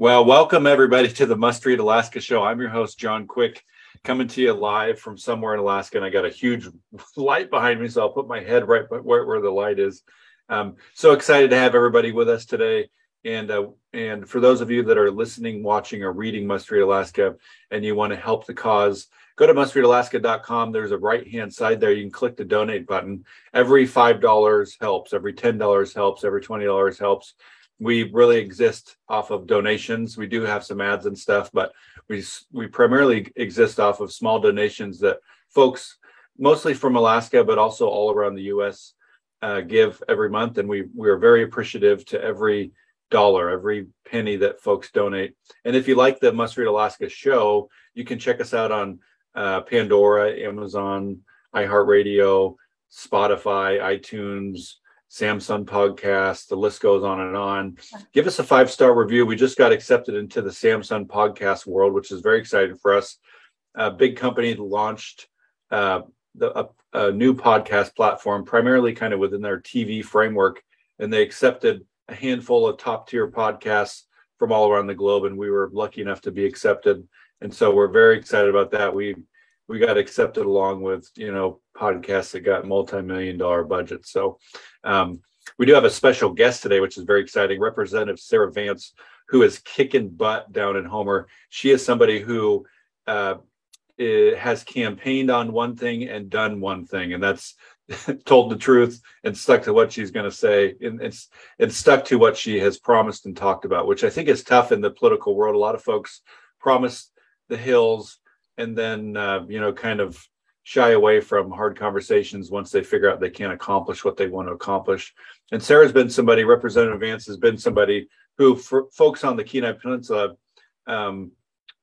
Well, welcome everybody to the Must Read Alaska show. I'm your host, John Quick, coming to you live from somewhere in Alaska. And I got a huge light behind me, so I'll put my head right where, where the light is. Um, so excited to have everybody with us today. And uh, and for those of you that are listening, watching, or reading Must Read Alaska, and you want to help the cause, go to mustreadalaska.com. There's a right hand side there. You can click the donate button. Every five dollars helps. Every ten dollars helps. Every twenty dollars helps we really exist off of donations. We do have some ads and stuff, but we we primarily exist off of small donations that folks, mostly from Alaska, but also all around the U.S., uh, give every month, and we we are very appreciative to every dollar, every penny that folks donate. And if you like the Must Read Alaska show, you can check us out on uh, Pandora, Amazon, iHeartRadio, Spotify, iTunes, Samsung podcast. The list goes on and on. Give us a five star review. We just got accepted into the Samsung podcast world, which is very exciting for us. A big company launched uh, the, a, a new podcast platform, primarily kind of within their TV framework, and they accepted a handful of top tier podcasts from all around the globe, and we were lucky enough to be accepted. And so we're very excited about that. We we got accepted along with you know podcasts that got multi-million dollar budgets so um, we do have a special guest today which is very exciting. Representative sarah vance who is kicking butt down in homer. She is somebody who uh, has campaigned on one thing and done one thing and that's told the truth and stuck to what she's going to say and it's and stuck to what she has promised and talked about which i think is tough in the political world. A lot of folks promise the hills and then uh, you know kind of shy away from hard conversations once they figure out they can't accomplish what they want to accomplish. And Sarah's been somebody, Representative Vance has been somebody who, folks on the Kenai Peninsula, um,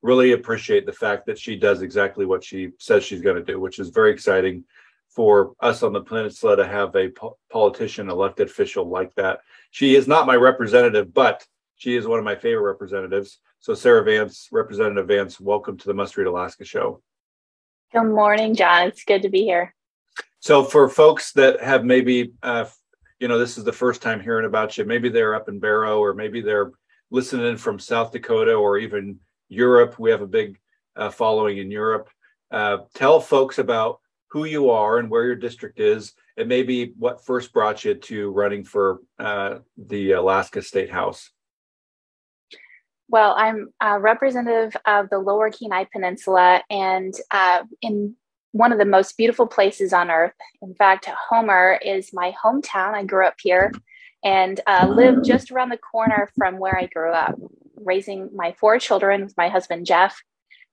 really appreciate the fact that she does exactly what she says she's going to do, which is very exciting for us on the peninsula to have a po- politician, elected official like that. She is not my representative, but she is one of my favorite representatives. So, Sarah Vance, Representative Vance, welcome to the Must Read Alaska show. Good morning, John. It's good to be here. So, for folks that have maybe, uh, you know, this is the first time hearing about you, maybe they're up in Barrow or maybe they're listening from South Dakota or even Europe. We have a big uh, following in Europe. Uh, tell folks about who you are and where your district is, and maybe what first brought you to running for uh, the Alaska State House. Well, I'm a representative of the Lower Kenai Peninsula and uh, in one of the most beautiful places on earth. In fact, Homer is my hometown. I grew up here and uh, just around the corner from where I grew up, raising my four children with my husband, Jeff.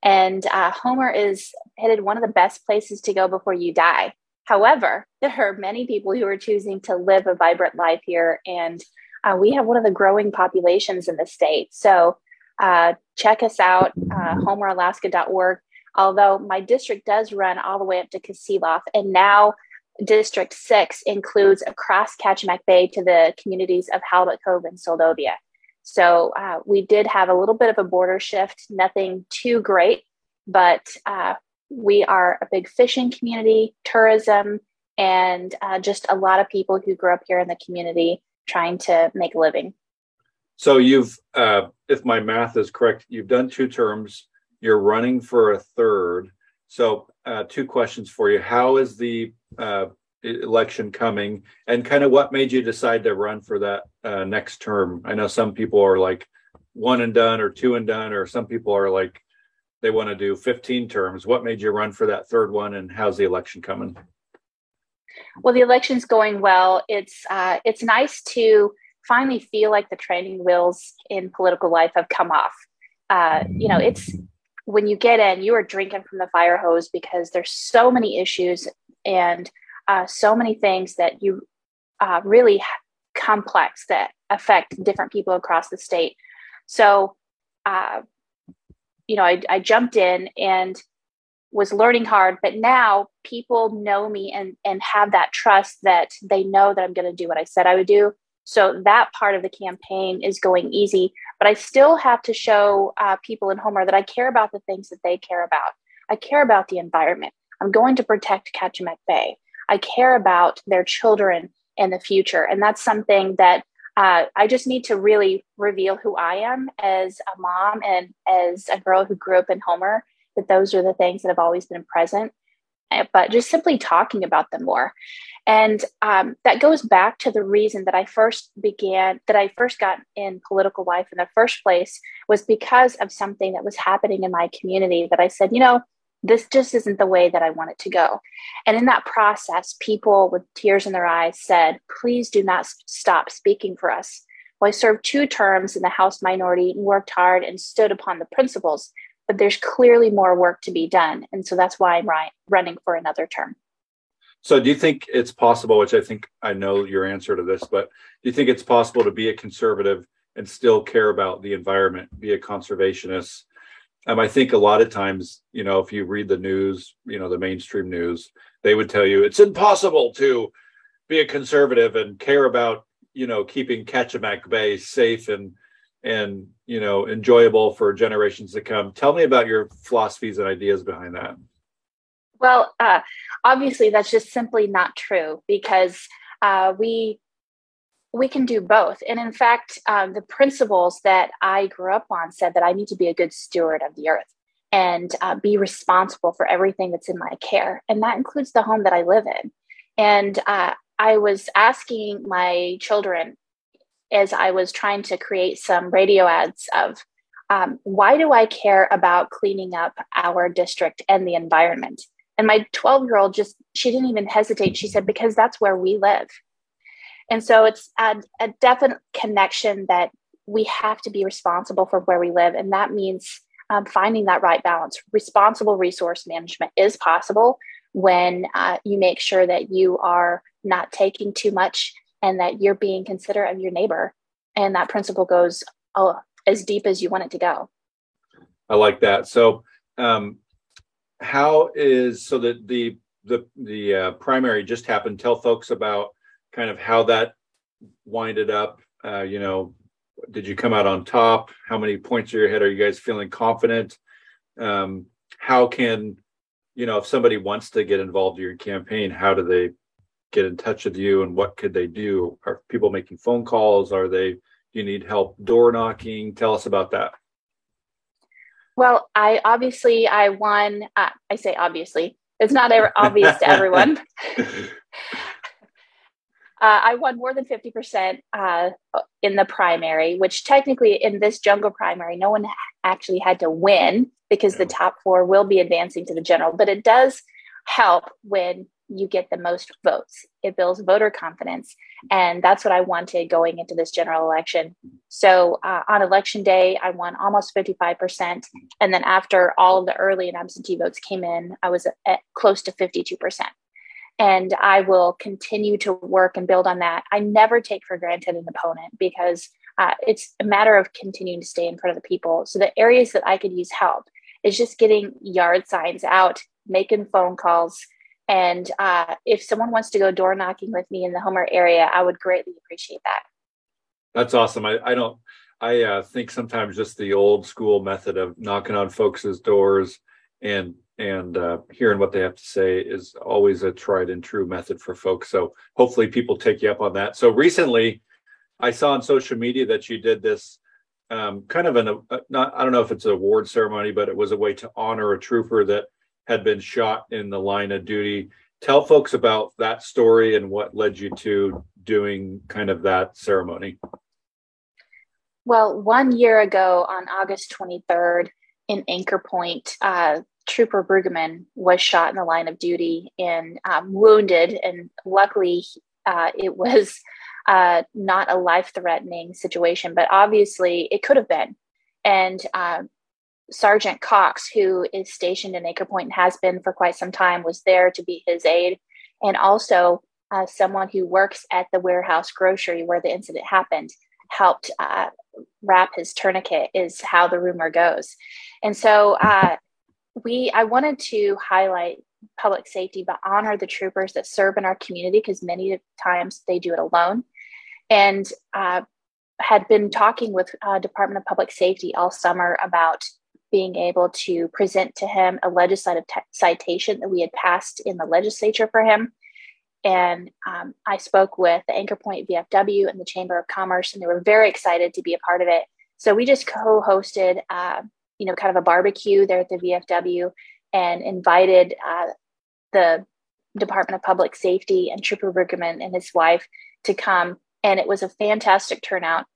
And uh, Homer is headed one of the best places to go before you die. However, there are many people who are choosing to live a vibrant life here and uh, we have one of the growing populations in the state. So uh, check us out, uh, homeralaska.org. Although my district does run all the way up to Kasilof, and now District 6 includes across Kachemak Bay to the communities of Halibut Cove and Seldovia. So uh, we did have a little bit of a border shift, nothing too great, but uh, we are a big fishing community, tourism, and uh, just a lot of people who grew up here in the community trying to make a living. So you've, uh, if my math is correct, you've done two terms. You're running for a third. So uh, two questions for you: How is the uh, election coming, and kind of what made you decide to run for that uh, next term? I know some people are like one and done, or two and done, or some people are like they want to do 15 terms. What made you run for that third one, and how's the election coming? Well, the election's going well. It's uh, it's nice to finally feel like the training wheels in political life have come off. Uh, you know, it's when you get in, you are drinking from the fire hose because there's so many issues and uh, so many things that you uh, really complex that affect different people across the state. So, uh, you know, I, I jumped in and was learning hard, but now people know me and and have that trust that they know that I'm going to do what I said I would do. So that part of the campaign is going easy, but I still have to show uh, people in Homer that I care about the things that they care about. I care about the environment. I'm going to protect Kachemak Bay. I care about their children in the future, and that's something that uh, I just need to really reveal who I am as a mom and as a girl who grew up in Homer that those are the things that have always been present, eh, but just simply talking about them more. And um, that goes back to the reason that I first began, that I first got in political life in the first place was because of something that was happening in my community that I said, you know, this just isn't the way that I want it to go. And in that process, people with tears in their eyes said, please do not stop speaking for us. Well, I served two terms in the House minority and worked hard and stood upon the principles but there's clearly more work to be done. And so that's why I'm running for another term. So, do you think it's possible, which I think I know your answer to this, but do you think it's possible to be a conservative and still care about the environment, be a conservationist? Um, I think a lot of times, you know, if you read the news, you know, the mainstream news, they would tell you it's impossible to be a conservative and care about, you know, keeping Kachemak Bay safe and and you know enjoyable for generations to come tell me about your philosophies and ideas behind that well uh, obviously that's just simply not true because uh, we we can do both. And in fact um, the principles that i grew up on said that i need to be a good steward of the earth and uh, be responsible for everything that's in my care. And that includes the home that i live in. And uh, i was asking my children as I was trying to create some radio ads of um, why do I care about cleaning up our district and the environment? And my 12 year old just, she didn't even hesitate. She said, because that's where we live. And so it's a, a definite connection that we have to be responsible for where we live. And that means um, finding that right balance. Responsible resource management is possible when uh, you make sure that you are not taking too much and that you're being considerate of your neighbor. And that principle goes oh, as deep as you want it to go. I like that. So, um, how is so that the the the uh, primary just happened? Tell folks about kind of how that winded up. Uh, you know, did you come out on top? How many points are your head? Are you guys feeling confident? Um, how can you know if somebody wants to get involved in your campaign? How do they get in touch with you and what could they do? Are people making phone calls? Are they, do you need help door knocking? Tell us about that. Well, I obviously I won. Uh, I say obviously, it's not obvious to everyone. uh, I won more than fifty percent uh, in the primary, which technically in this jungle primary, no one actually had to win because yeah. the top four will be advancing to the general. But it does help when you get the most votes. It builds voter confidence. And that's what I wanted going into this general election. So uh, on election day, I won almost 55%. And then after all of the early and absentee votes came in, I was at close to 52%. And I will continue to work and build on that. I never take for granted an opponent because uh, it's a matter of continuing to stay in front of the people. So the areas that I could use help is just getting yard signs out, making phone calls, and uh, if someone wants to go door knocking with me in the Homer area, I would greatly appreciate that. That's awesome. I, I don't, I uh, think sometimes just the old school method of knocking on folks' doors and and uh, hearing what they have to say is always a tried and true method for folks. So hopefully people take you up on that. So recently, I saw on social media that you did this um, kind of an uh, not I don't know if it's an award ceremony, but it was a way to honor a trooper that had been shot in the line of duty. Tell folks about that story and what led you to doing kind of that ceremony. Well, one year ago on August 23rd in Anchor Point, uh, Trooper Brueggemann was shot in the line of duty and um, wounded. And luckily, uh, it was uh, not a life threatening situation, but obviously it could have been. And uh, Sergeant Cox, who is stationed in Anchor Point and has been for quite some time, was there to be his aide. And also, uh, someone who works at the warehouse grocery where the incident happened helped uh, wrap his tourniquet is how the rumor goes and so uh, we i wanted to highlight public safety but honor the troopers that serve in our community because many times they do it alone and uh, had been talking with uh, department of public safety all summer about being able to present to him a legislative t- citation that we had passed in the legislature for him and um, I spoke with the Anchor Point VFW and the Chamber of Commerce, and they were very excited to be a part of it. So we just co-hosted, uh, you know, kind of a barbecue there at the VFW, and invited uh, the Department of Public Safety and Trooper Bruggeman and his wife to come, and it was a fantastic turnout.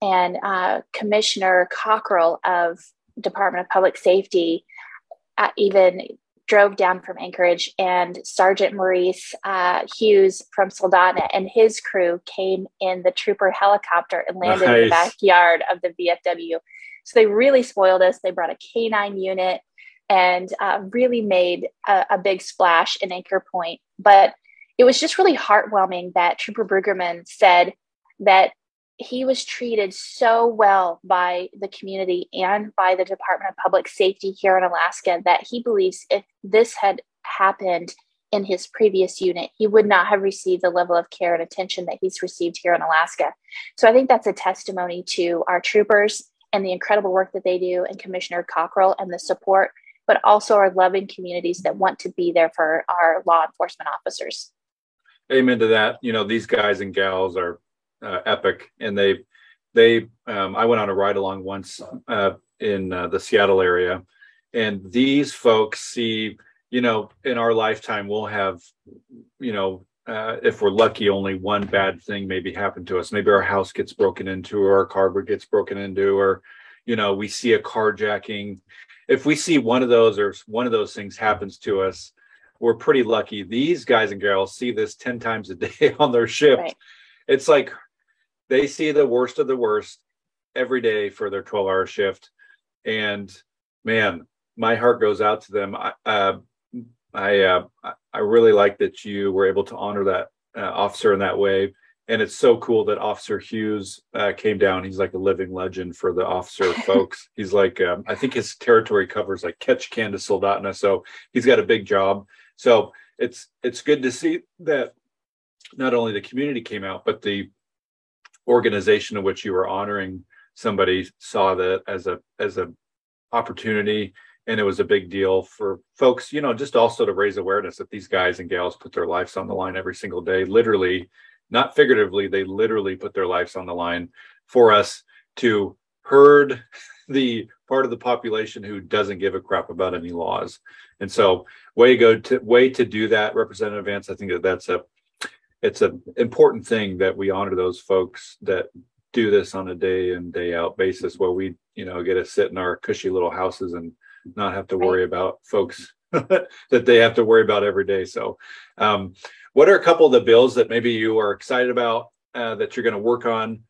And uh, Commissioner Cockrell of Department of Public Safety uh, even drove down from Anchorage, and Sergeant Maurice uh, Hughes from Soldotna and his crew came in the trooper helicopter and landed nice. in the backyard of the VFW. So they really spoiled us. They brought a K9 unit and uh, really made a, a, big splash in Anchor Point. But it was just really heartwarming that Trooper Bruggeman said that he was treated so well by the community and by the Department of Public Safety here in Alaska that he believes if this had happened in his previous unit, he would not have received the level of care and attention that he's received here in Alaska. So I think that's a testimony to our troopers and the incredible work that they do, and Commissioner Cockrell and the support, but also our loving communities that want to be there for our law enforcement officers. Amen to that. You know, these guys and gals are uh, epic, and they they um, I went on a ride along once uh, in uh, the Seattle area, and these folks see you know in our lifetime we'll have you know uh, if we're lucky, only one bad thing maybe happened to us. Maybe our house gets broken into, or our car gets broken into, or you know we see a carjacking. If we see one of those or one of those things happens to us, we're pretty lucky. These guys and girls see this ten times a day on their shift. Right. It's like they see the worst of the worst every day for their 12 hour shift. And man my heart goes out to them. I uh, i uh, i really like that you were able to honor that uh, officer in that way. And it's so cool that officer hughes uh, came down. He's like a living legend for the officer folks. He's like um, i think his territory covers like Ketchikan to soldotna so he's got a big job. So it's it's good to see that not only the community came out but the organization in which you were honoring somebody saw that as a as a opportunity and it was a big deal for folks you know just also to raise awareness that these guys and gals put their lives on the line every single day. Literally not figuratively they literally put their lives on the line for us to herd the part of the population who doesn't give a crap about any laws. And so way go to way to do that representative vance. I think that that's a it's an important thing that we honor those folks that do this on a day in day out basis where we you know get to sit in our cushy little houses and not have to worry about folks that they have to worry about every day. So um, what are a couple of the bills that maybe you are excited about uh, that you're going to work on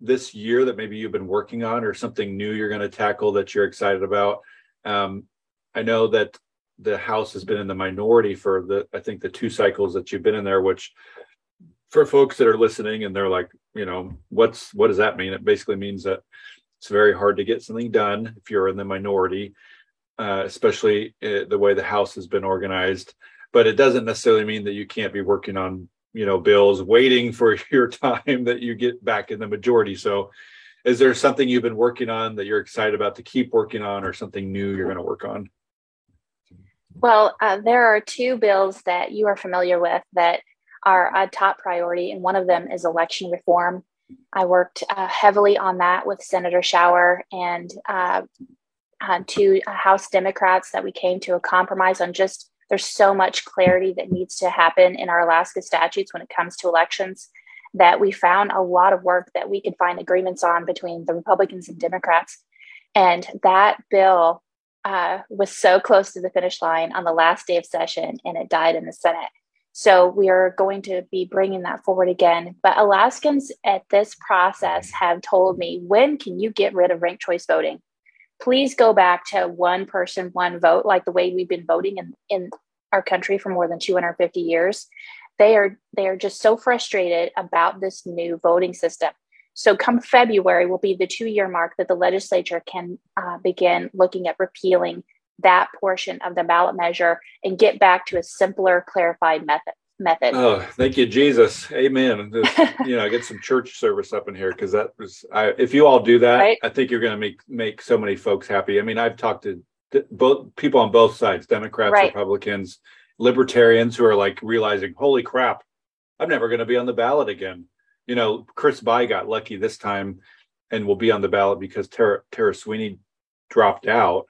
this year that maybe you've been working on or something new you're going to tackle that you're excited about? Um, i know that the house has been in the minority for the i think the two cycles that you've been in there which for folks that are listening and they're like, you know, what's what does that mean? It basically means that it's very hard to get something done if you're in the minority, uh, especially uh, the way the House has been organized. But it doesn't necessarily mean that you can't be working on, you know, bills waiting for your time that you get back in the majority. So, is there something you've been working on that you're excited about to keep working on, or something new you're going to work on? Well, uh, there are two bills that you are familiar with that are a top priority, and one of them is election reform. I worked uh, heavily on that with Senator Shower and uh, uh, two House Democrats that we came to a compromise on just there's so much clarity that needs to happen in our Alaska statutes when it comes to elections that we found a lot of work that we could find agreements on between the Republicans and Democrats. And that bill uh, was so close to the finish line on the last day of session and it died in the Senate. So we are going to be bringing that forward again. But Alaskans at this process have told me, when can you get rid of ranked choice voting? Please go back to one person, one vote, like the way we've been voting in, in our country for more than 250 years. they are they are just so frustrated about this new voting system. So come February will be the two year mark that the legislature can uh, begin looking at repealing that portion of the ballot measure and get back to a simpler, clarified method. Method. Oh, thank you, Jesus. Amen. Just, you know, get some church service up in here because that was. I, if you all do that, right? I think you're going to make make so many folks happy. I mean, I've talked to both people on both sides, Democrats, right. Republicans, libertarians who are like realizing, holy crap, I'm never going to be on the ballot again. You know, Chris Bye got lucky this time and will be on the ballot because Tara, Tara Sweeney dropped out.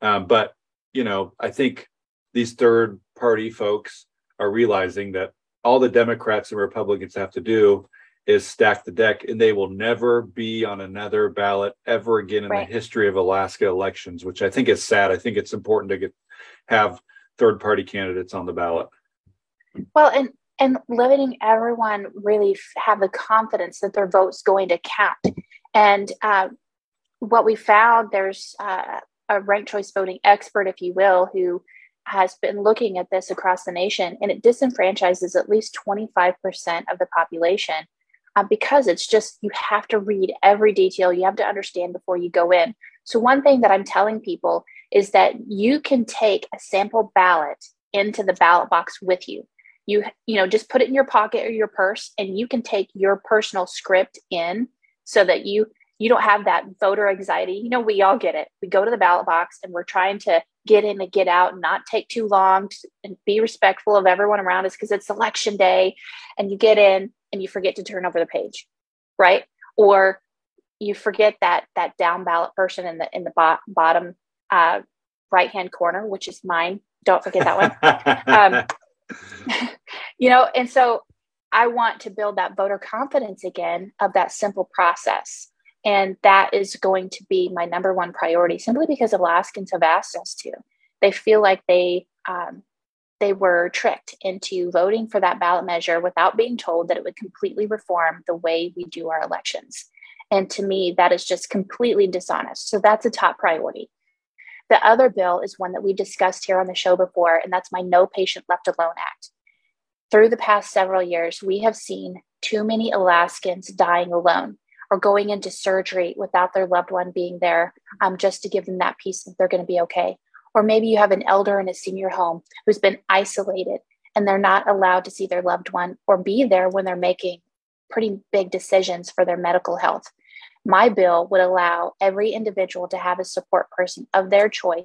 Um, but, you know, I think these third party folks are realizing that all the Democrats and Republicans have to do is stack the deck and they will never be on another ballot ever again in right. the history of Alaska elections, which I think is sad. I think it's important to get have third party candidates on the ballot. Well, and and letting everyone really have the confidence that their vote's going to count. And uh, what we found, there's uh, a ranked choice voting expert, if you will, who has been looking at this across the nation, and it disenfranchises at least 25% of the population uh, because it's just you have to read every detail, you have to understand before you go in. So, one thing that I'm telling people is that you can take a sample ballot into the ballot box with you. You, you know, just put it in your pocket or your purse, and you can take your personal script in so that you you don't have that voter anxiety. You know, we all get it. We go to the ballot box and we're trying to get in and get out and not take too long to, and be respectful of everyone around us because it's election day and you get in and you forget to turn over the page, right? Or you forget that that down ballot person in the in the bo- bottom uh, right hand corner, which is mine. Don't forget that one. um, you know, and so I want to build that voter confidence again of that simple process. And that is going to be my number one priority simply because Alaskans have asked us to. They feel like they um, they were tricked into voting for that ballot measure without being told that it would completely reform the way we do our elections. And to me, that is just completely dishonest. So that's a top priority. The other bill is one that we discussed here on the show before, and that's my No Patient Left Alone Act. Through the past several years, we have seen too many Alaskans dying alone or going into surgery without their loved one being there um, just to give them that peace that they're going to be okay. Or maybe you have an elder in a senior home who's been isolated and they're not allowed to see their loved one or be there when they're making pretty big decisions for their medical health. My bill would allow every individual to have a support person of their choice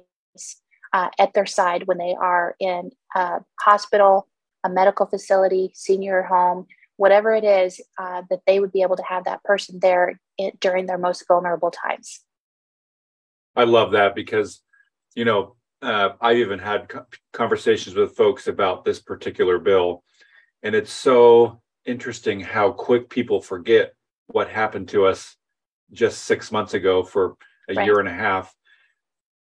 uh, at their side when they are in a hospital, a medical facility, senior home, whatever it is, uh, that they would be able to have that person there in, during their most vulnerable times. I love that because, you know, uh, I've even had conversations with folks about this particular bill, and it's so interesting how quick people forget what happened to us just six months ago for a right. year and a half.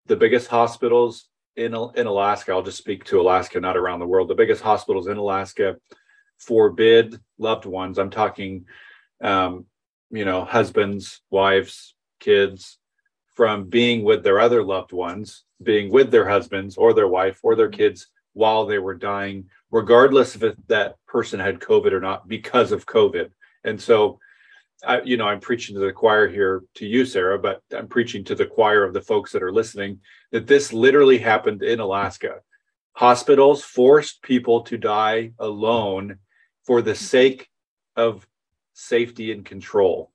The biggest hospitals in in Alaska, I'll just speak to Alaska, not around the world. The biggest hospitals in Alaska forbid loved ones. I'm talking, um, you know, husbands, wives, kids, from being with their other loved ones, being with their husbands or their wife or their kids while they were dying, regardless if that person had COVID or not, because of COVID. And so I, you know, I'm preaching to the choir here to you, Sarah, but I'm preaching to the choir of the folks that are listening that this literally happened in Alaska. Hospitals forced people to die alone for the sake of safety and control.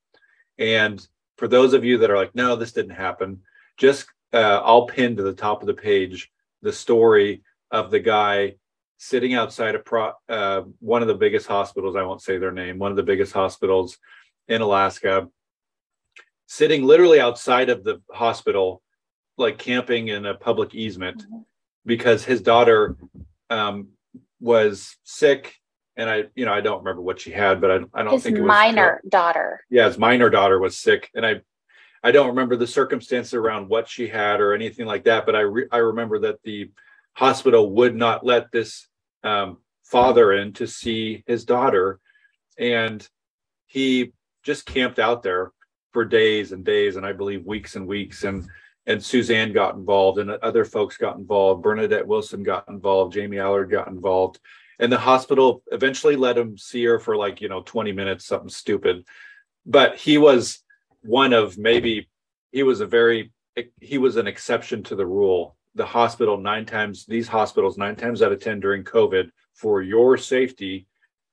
And for those of you that are like, no, this didn't happen, just uh, I'll pin to the top of the page the story of the guy sitting outside of pro, uh, one of the biggest hospitals. I won't say their name, one of the biggest hospitals in Alaska, sitting literally outside of the hospital, like camping in a public easement, mm-hmm. because his daughter um, was sick. And I, you know, I don't remember what she had, but I, I don't his think it was minor daughter. Yeah, his minor daughter was sick, and I, I don't remember the circumstances around what she had or anything like that. But I, re- I remember that the hospital would not let this um, father in to see his daughter, and he just camped out there for days and days and I believe weeks and weeks and and Suzanne got involved and other folks got involved. Bernadette Wilson got involved. Jamie Allard got involved. And the hospital eventually let him see her for like you know 20 minutes something stupid. But he was one of maybe he was a very he was an exception to the rule. The hospital nine times these hospitals nine times out of ten during covid for your safety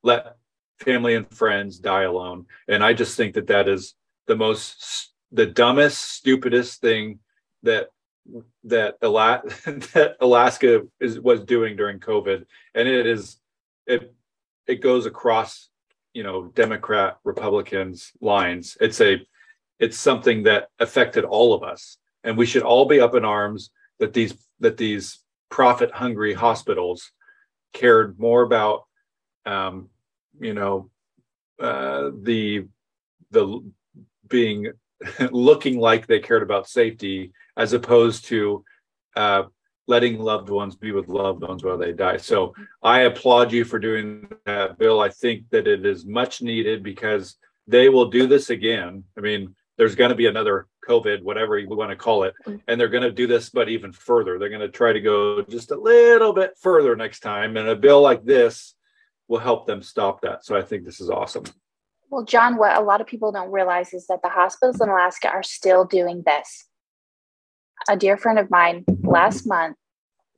let family and friends die alone. And i just think that that is the most the dumbest stupidest thing that that, Ala- that alaska is was doing during covid. And it is it it goes across you know democrat republicans lines. It's a it's something that affected all of us. And we should all be up in arms that these that these profit hungry hospitals cared more about um, you know uh, the the being looking like they cared about safety as opposed to uh, letting loved ones be with loved ones while they die. So I applaud you for doing that, Bill. I think that it is much needed because they will do this again. I mean, there's going to be another COVID, whatever you want to call it, and they're going to do this, but even further. They're going to try to go just a little bit further next time. And a bill like this will help them stop that. So I think this is awesome. Well, John, what a lot of people don't realize is that the hospitals in Alaska are still doing this. A dear friend of mine last month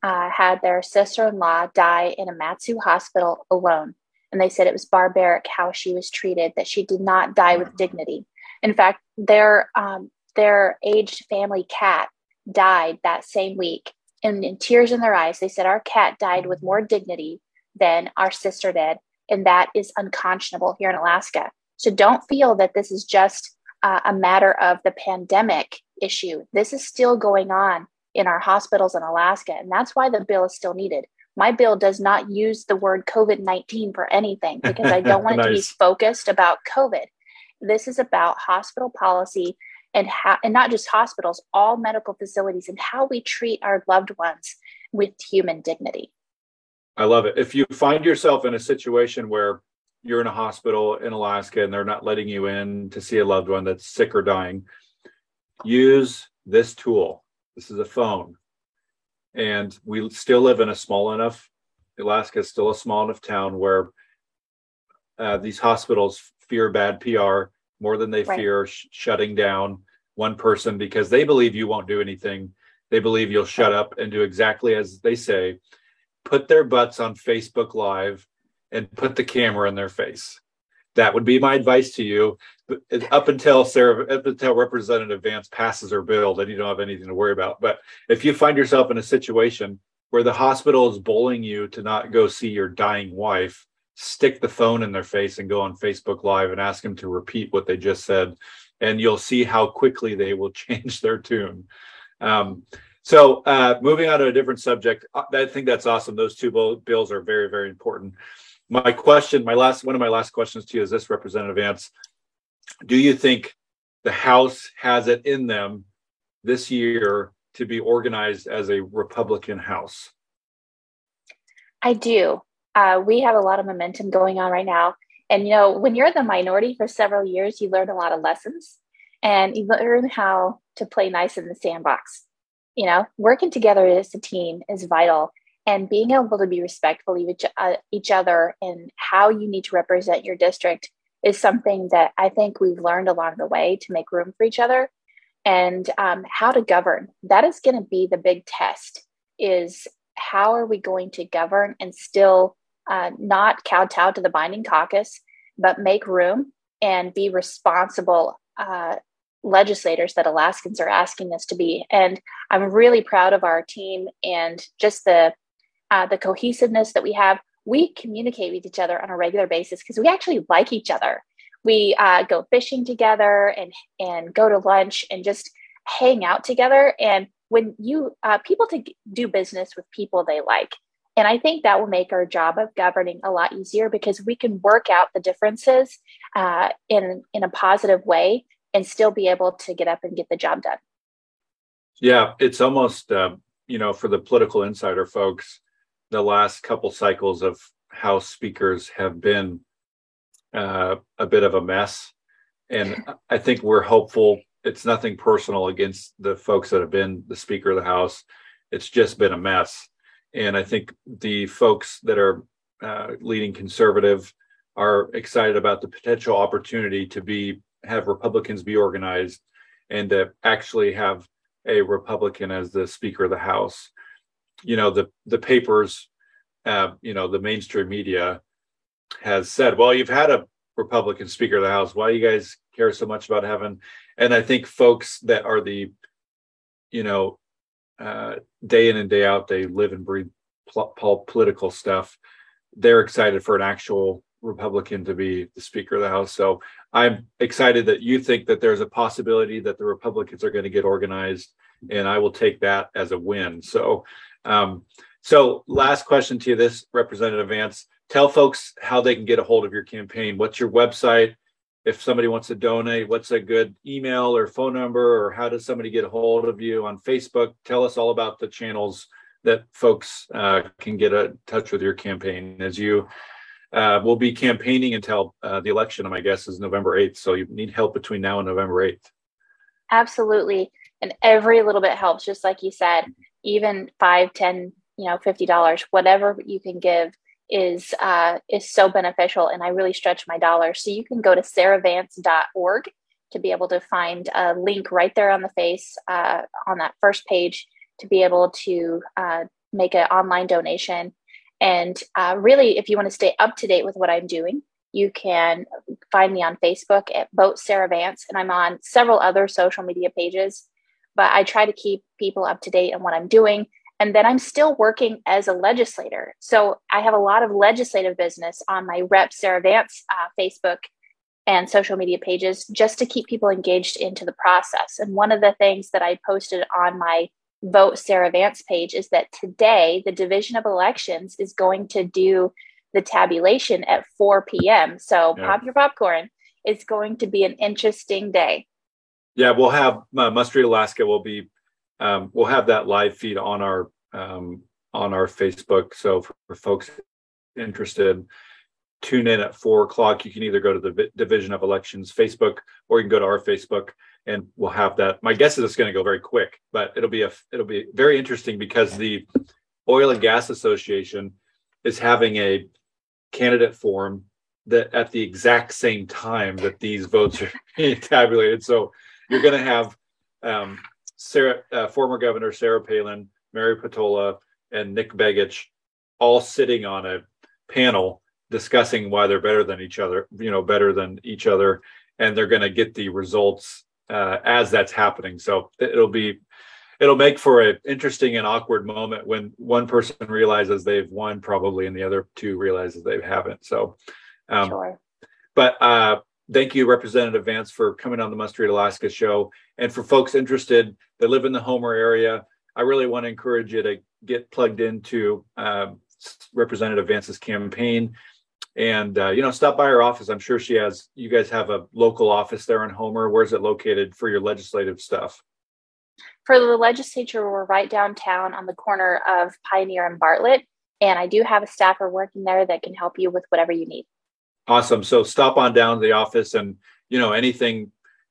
uh, had their sister in law die in a Mat-Su hospital alone. And they said it was barbaric how she was treated, that she did not die with dignity. In fact, their um, their aged family cat died that same week, and in tears in their eyes, they said our cat died with more dignity than our sister did, and that is unconscionable here in Alaska. So don't feel that this is just uh, a matter of the pandemic issue. This is still going on in our hospitals in Alaska, and that's why the bill is still needed. My bill does not use the word COVID 19 for anything because I don't want nice. it to be focused about COVID. This is about hospital policy and how, and not just hospitals, all medical facilities and how we treat our loved ones with human dignity. I love it. If you find yourself in a situation where you're in a hospital in Alaska and they're not letting you in to see a loved one that's sick or dying, use this tool. This is a phone. And we still live in a small enough, Alaska is still a small enough town where uh, these hospitals fear bad PR more than they right. fear sh- shutting down one person because they believe you won't do anything. They believe you'll shut up and do exactly as they say. Put their butts on Facebook Live and put the camera in their face. That would be my advice to you. Up until Sarah, up until Representative Vance passes her bill, then you don't have anything to worry about. But if you find yourself in a situation where the hospital is bullying you to not go see your dying wife, stick the phone in their face and go on Facebook Live and ask them to repeat what they just said, and you'll see how quickly they will change their tune. Um, so, uh, moving on to a different subject, I think that's awesome. Those two bills are very, very important. My question, my last one of my last questions to you is this, Representative Vance: Do you think the House has it in them this year to be organized as a Republican House? I do uh, we have a lot of momentum going on right now. And, you know, when you're the minority for several years, you learn a lot of lessons and you learn how to play nice in the sandbox. You know, working together as a team is vital and being able to be respectful of each, uh, each other and how you need to represent your district is something that I think we've learned along the way to make room for each other and um, how to govern. That is going to be the big test is how are we going to govern and still uh, not kowtow to the binding caucus, but make room and be responsible uh, legislators that Alaskans are asking us to be. And I'm really proud of our team and just the uh, the cohesiveness that we have. We communicate with each other on a regular basis because we actually like each other. We uh, go fishing together and and go to lunch and just hang out together. And when you uh, people to do business with people they like, and I think that will make our job of governing a lot easier because we can work out the differences uh, in in a positive way and still be able to get up and get the job done. Yeah, it's almost uh, you know for the political insider folks, the last couple cycles of House speakers have been uh, a bit of a mess, and I think we're hopeful. It's nothing personal against the folks that have been the Speaker of the House. It's just been a mess and I think the folks that are uh, leading conservative, are excited about the potential opportunity to be have Republicans be organized and to actually have a Republican as the Speaker of the House. You know, the the papers, uh, you know, the mainstream media has said, well, you've had a Republican Speaker of the House. Why do you guys care so much about having? And I think folks that are the, you know, uh, day in and day out, they live and breathe pol- political stuff. They're excited for an actual Republican to be the Speaker of the House. So I'm excited that you think that there's a possibility that the Republicans are going to get organized, and I will take that as a win. So, um, so last question to you, this Representative Vance, tell folks how they can get a hold of your campaign. What's your website? If somebody wants to donate, what's a good email or phone number, or how does somebody get a hold of you on Facebook? Tell us all about the channels that folks uh, can get in touch with your campaign as you uh, will be campaigning until uh, the election, my guess is November 8th. So you need help between now and November 8th. Absolutely. And every little bit helps, just like you said, even five, ten, you know, $50, whatever you can give is uh, is so beneficial. And I really stretch my dollars. So you can go to sarahvance.org to be able to find a link right there on the face uh, on that first page to be able to uh, make an online donation. And uh, really, if you want to stay up to date with what I'm doing, you can find me on Facebook at Vote Sarah Vance, and I'm on several other social media pages. But I try to keep people up to date on what I'm doing. And then I'm still working as a legislator. So I have a lot of legislative business on my Rep Sarah Vance uh, Facebook and social media pages just to keep people engaged into the process. And one of the things that I posted on my Vote Sarah Vance page is that today the Division of Elections is going to do the tabulation at 4 p.m. So yeah. pop your popcorn. It's going to be an interesting day. Yeah, we'll have uh, Must Read Alaska. will be um, we'll have that live feed on our um, on our Facebook. So for, for, folks interested, tune in at four o'clock. You can either go to the Division of Elections Facebook or you can go to our Facebook and we'll have that. My guess is it's going to go very quick, but it'll be a it'll be very interesting because the Oil and Gas Association is having a candidate forum that at the exact same time that these votes are being tabulated. So you're going to have um, Sarah, uh, former Governor Sarah Palin, Mary Peltola, and Nick Begich all sitting on a panel discussing why they're better than each other, you know, better than each other, and they're going to get the results uh, as that's happening. So it'll be it'll make for an interesting and awkward moment when one person realizes they've won probably and the other two realizes they haven't. So, um, sure. but uh, thank you, Representative Vance, for coming on the Must Read Alaska show. And for folks interested that live in the Homer area, I really want to encourage you to get plugged into uh, Representative Vance's campaign. And uh, you know stop by her office. I'm sure she has you guys have a local office there in homer. Where's it located for your legislative stuff? For the legislature we're right downtown on the corner of pioneer and bartlett. And i do have a staffer working there that can help you with whatever you need awesome so stop on down to the office and you know anything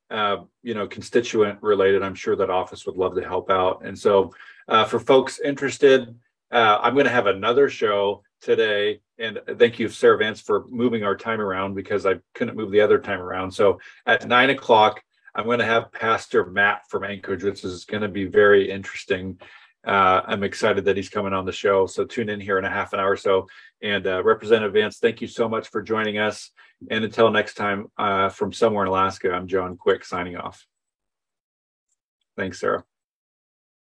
uh, you know constituent related i'm sure that office would love to help out and so uh, for folks interested uh, i'm going to have another show today. And thank you, Sarah Vance, for moving our time around because I couldn't move the other time around. So at nine o'clock, I'm going to have Pastor Matt from Anchorage, which is going to be very interesting. Uh, I'm excited that he's coming on the show. So tune in here in a half an hour or so. And uh, Representative Vance, thank you so much for joining us. And until next time, uh, from somewhere in Alaska, I'm John Quick signing off. Thanks, Sarah.